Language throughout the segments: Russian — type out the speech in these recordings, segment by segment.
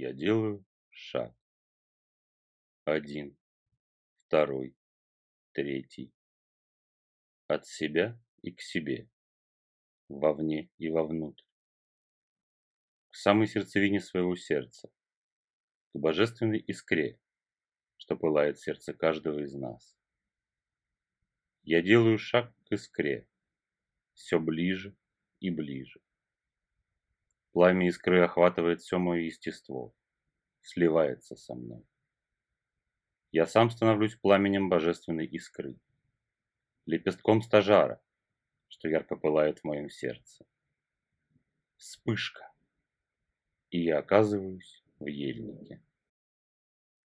Я делаю шаг. Один, второй, третий. От себя и к себе, вовне и вовнутрь. К самой сердцевине своего сердца, к божественной искре, что пылает сердце каждого из нас. Я делаю шаг к искре, все ближе и ближе. Пламя искры охватывает все мое естество, сливается со мной. Я сам становлюсь пламенем божественной искры, лепестком стажара, что ярко пылает в моем сердце. Вспышка, и я оказываюсь в ельнике.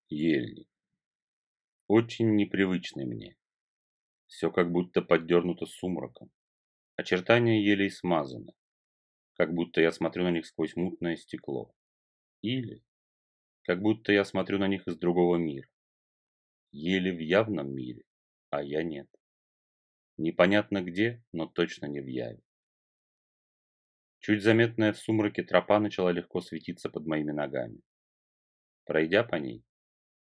Ельник. Очень непривычный мне. Все как будто поддернуто сумраком. Очертания елей смазаны, как будто я смотрю на них сквозь мутное стекло. Или как будто я смотрю на них из другого мира. Еле в явном мире, а я нет. Непонятно где, но точно не в яве. Чуть заметная в сумраке тропа начала легко светиться под моими ногами. Пройдя по ней,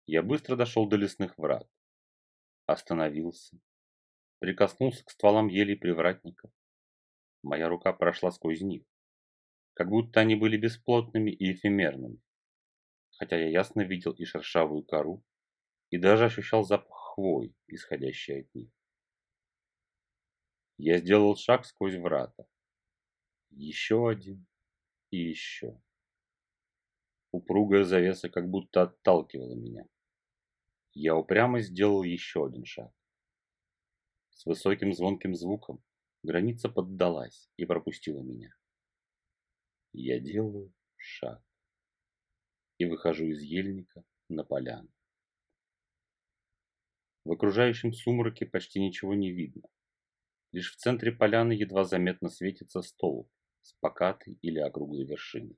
я быстро дошел до лесных врат. Остановился. Прикоснулся к стволам елей привратников. Моя рука прошла сквозь них, как будто они были бесплотными и эфемерными. Хотя я ясно видел и шершавую кору, и даже ощущал запах хвои, исходящий от них. Я сделал шаг сквозь врата. Еще один и еще. Упругая завеса как будто отталкивала меня. Я упрямо сделал еще один шаг. С высоким звонким звуком граница поддалась и пропустила меня. Я делаю шаг и выхожу из ельника на поляну. В окружающем сумраке почти ничего не видно. Лишь в центре поляны едва заметно светится столб с покатой или округлой вершиной.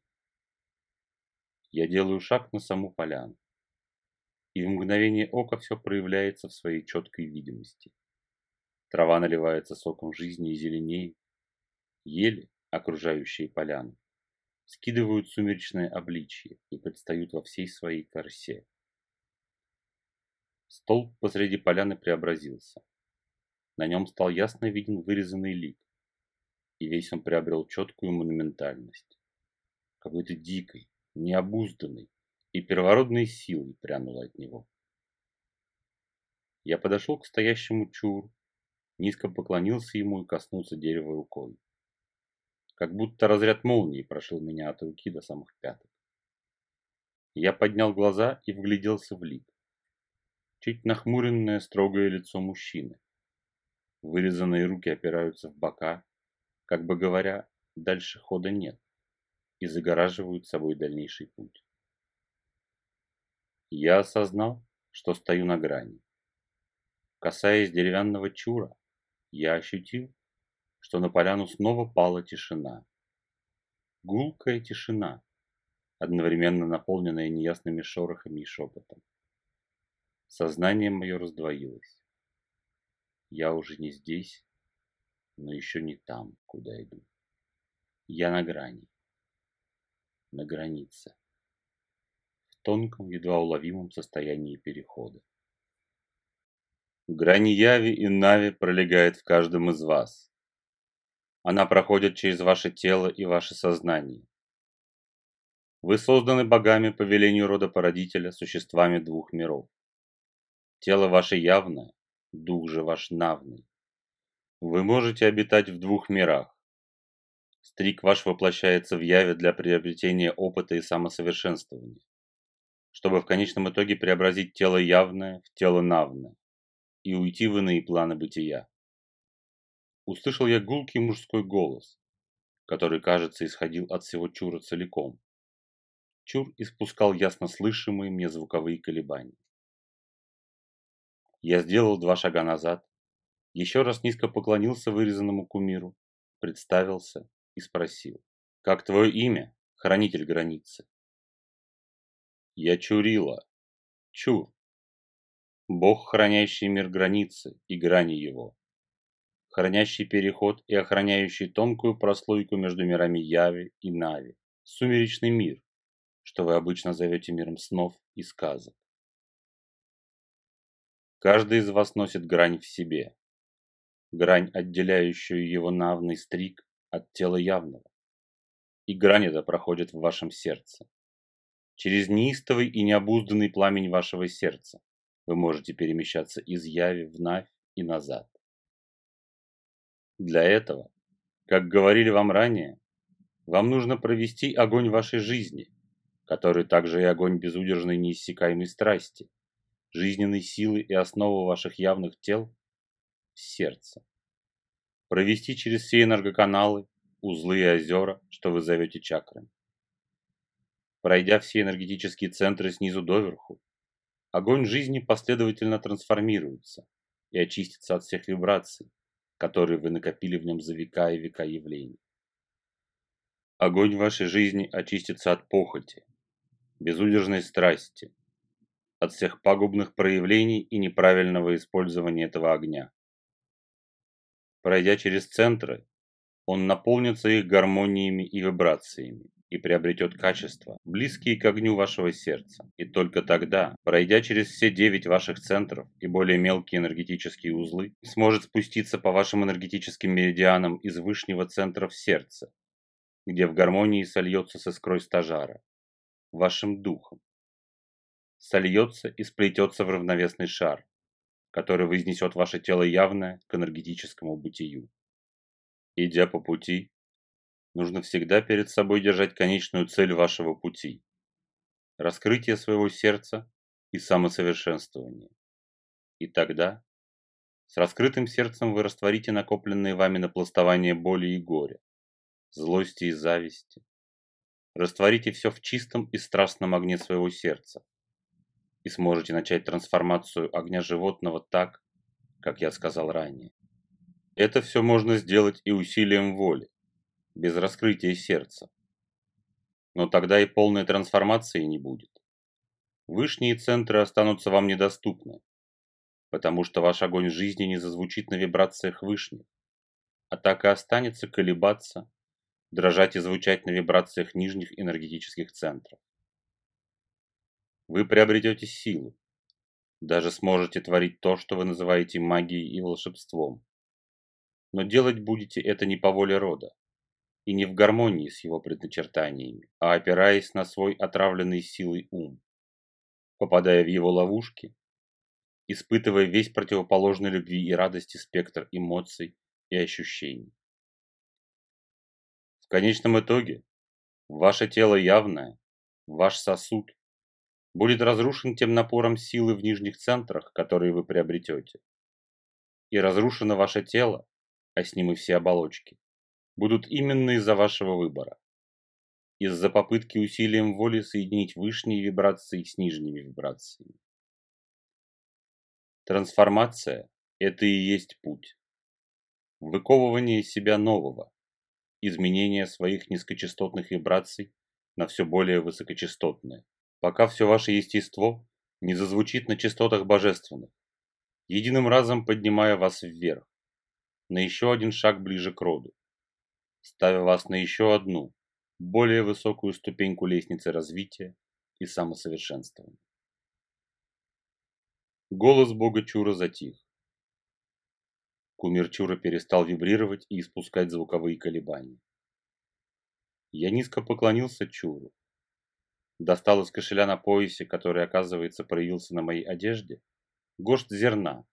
Я делаю шаг на саму поляну, и в мгновение ока все проявляется в своей четкой видимости. Трава наливается соком жизни и зеленеет. Ели, окружающие поляну, скидывают сумеречное обличье и предстают во всей своей красе. Столб посреди поляны преобразился. На нем стал ясно виден вырезанный лик, и весь он приобрел четкую монументальность. Какой-то дикой, необузданной и первородной силой прянула от него. Я подошел к стоящему чуру, низко поклонился ему и коснулся дерева рукой. Как будто разряд молнии прошил меня от руки до самых пяток. Я поднял глаза и вгляделся в лик. Чуть нахмуренное строгое лицо мужчины, Вырезанные руки опираются в бока, как бы говоря, дальше хода нет, и загораживают собой дальнейший путь. Я осознал, что стою на грани. Касаясь деревянного чура, я ощутил, что на поляну снова пала тишина. Гулкая тишина, одновременно наполненная неясными шорохами и шепотом. Сознание мое раздвоилось. Я уже не здесь, но еще не там, куда иду. Я на грани, на границе, в тонком, едва уловимом состоянии перехода. Грани Яви и Нави пролегает в каждом из вас. Она проходит через ваше тело и ваше сознание. Вы созданы богами по велению рода породителя существами двух миров. Тело ваше явное, дух же ваш навный. Вы можете обитать в двух мирах. Стрик ваш воплощается в яве для приобретения опыта и самосовершенствования, чтобы в конечном итоге преобразить тело явное в тело навное и уйти в иные планы бытия. Услышал я гулкий мужской голос, который, кажется, исходил от всего чура целиком. Чур испускал ясно слышимые мне звуковые колебания. Я сделал два шага назад, еще раз низко поклонился вырезанному кумиру, представился и спросил. «Как твое имя, хранитель границы?» «Я Чурила. Чур. Бог, хранящий мир границы и грани его. Хранящий переход и охраняющий тонкую прослойку между мирами Яви и Нави. Сумеречный мир, что вы обычно зовете миром снов и сказок. Каждый из вас носит грань в себе, грань, отделяющую его навный стрик от тела явного. И грань эта проходит в вашем сердце. Через неистовый и необузданный пламень вашего сердца вы можете перемещаться из яви в навь и назад. Для этого, как говорили вам ранее, вам нужно провести огонь вашей жизни, который также и огонь безудержной неиссякаемой страсти, жизненной силы и основы ваших явных тел – сердце. Провести через все энергоканалы, узлы и озера, что вы зовете чакрами. Пройдя все энергетические центры снизу доверху, огонь жизни последовательно трансформируется и очистится от всех вибраций, которые вы накопили в нем за века и века явлений. Огонь вашей жизни очистится от похоти, безудержной страсти, от всех пагубных проявлений и неправильного использования этого огня. Пройдя через центры, он наполнится их гармониями и вибрациями и приобретет качества, близкие к огню вашего сердца. И только тогда, пройдя через все девять ваших центров и более мелкие энергетические узлы, сможет спуститься по вашим энергетическим меридианам из вышнего центра в сердце, где в гармонии сольется с искрой стажара, вашим духом. Сольется и сплетется в равновесный шар, который вознесет ваше тело явное к энергетическому бытию. Идя по пути, нужно всегда перед собой держать конечную цель вашего пути – раскрытие своего сердца и самосовершенствование. И тогда, с раскрытым сердцем вы растворите накопленные вами напластования боли и горя, злости и зависти. Растворите все в чистом и страстном огне своего сердца и сможете начать трансформацию огня животного так, как я сказал ранее. Это все можно сделать и усилием воли, без раскрытия сердца. Но тогда и полной трансформации не будет. Вышние центры останутся вам недоступны, потому что ваш огонь жизни не зазвучит на вибрациях вышних, а так и останется колебаться, дрожать и звучать на вибрациях нижних энергетических центров. Вы приобретете силу, даже сможете творить то, что вы называете магией и волшебством. Но делать будете это не по воле рода, и не в гармонии с его предначертаниями, а опираясь на свой отравленный силой ум, попадая в его ловушки, испытывая весь противоположный любви и радости спектр эмоций и ощущений. В конечном итоге, ваше тело явное, ваш сосуд, будет разрушен тем напором силы в нижних центрах, которые вы приобретете. И разрушено ваше тело, а с ним и все оболочки будут именно из-за вашего выбора. Из-за попытки усилием воли соединить высшие вибрации с нижними вибрациями. Трансформация – это и есть путь. Выковывание себя нового, изменение своих низкочастотных вибраций на все более высокочастотные, пока все ваше естество не зазвучит на частотах божественных, единым разом поднимая вас вверх, на еще один шаг ближе к роду ставя вас на еще одну, более высокую ступеньку лестницы развития и самосовершенствования. Голос бога Чура затих. Кумир Чура перестал вибрировать и испускать звуковые колебания. Я низко поклонился Чуру. Достал из кошеля на поясе, который, оказывается, проявился на моей одежде, горсть зерна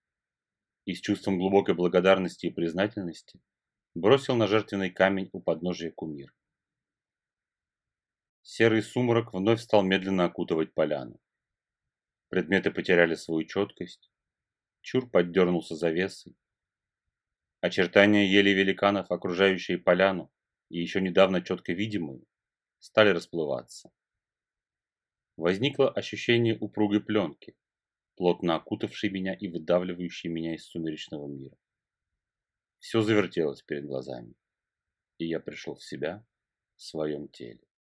и с чувством глубокой благодарности и признательности бросил на жертвенный камень у подножия кумир. Серый сумрак вновь стал медленно окутывать поляну. Предметы потеряли свою четкость. Чур поддернулся завесой. Очертания ели великанов, окружающие поляну, и еще недавно четко видимые, стали расплываться. Возникло ощущение упругой пленки, плотно окутавшей меня и выдавливающей меня из сумеречного мира. Все завертелось перед глазами, и я пришел в себя в своем теле.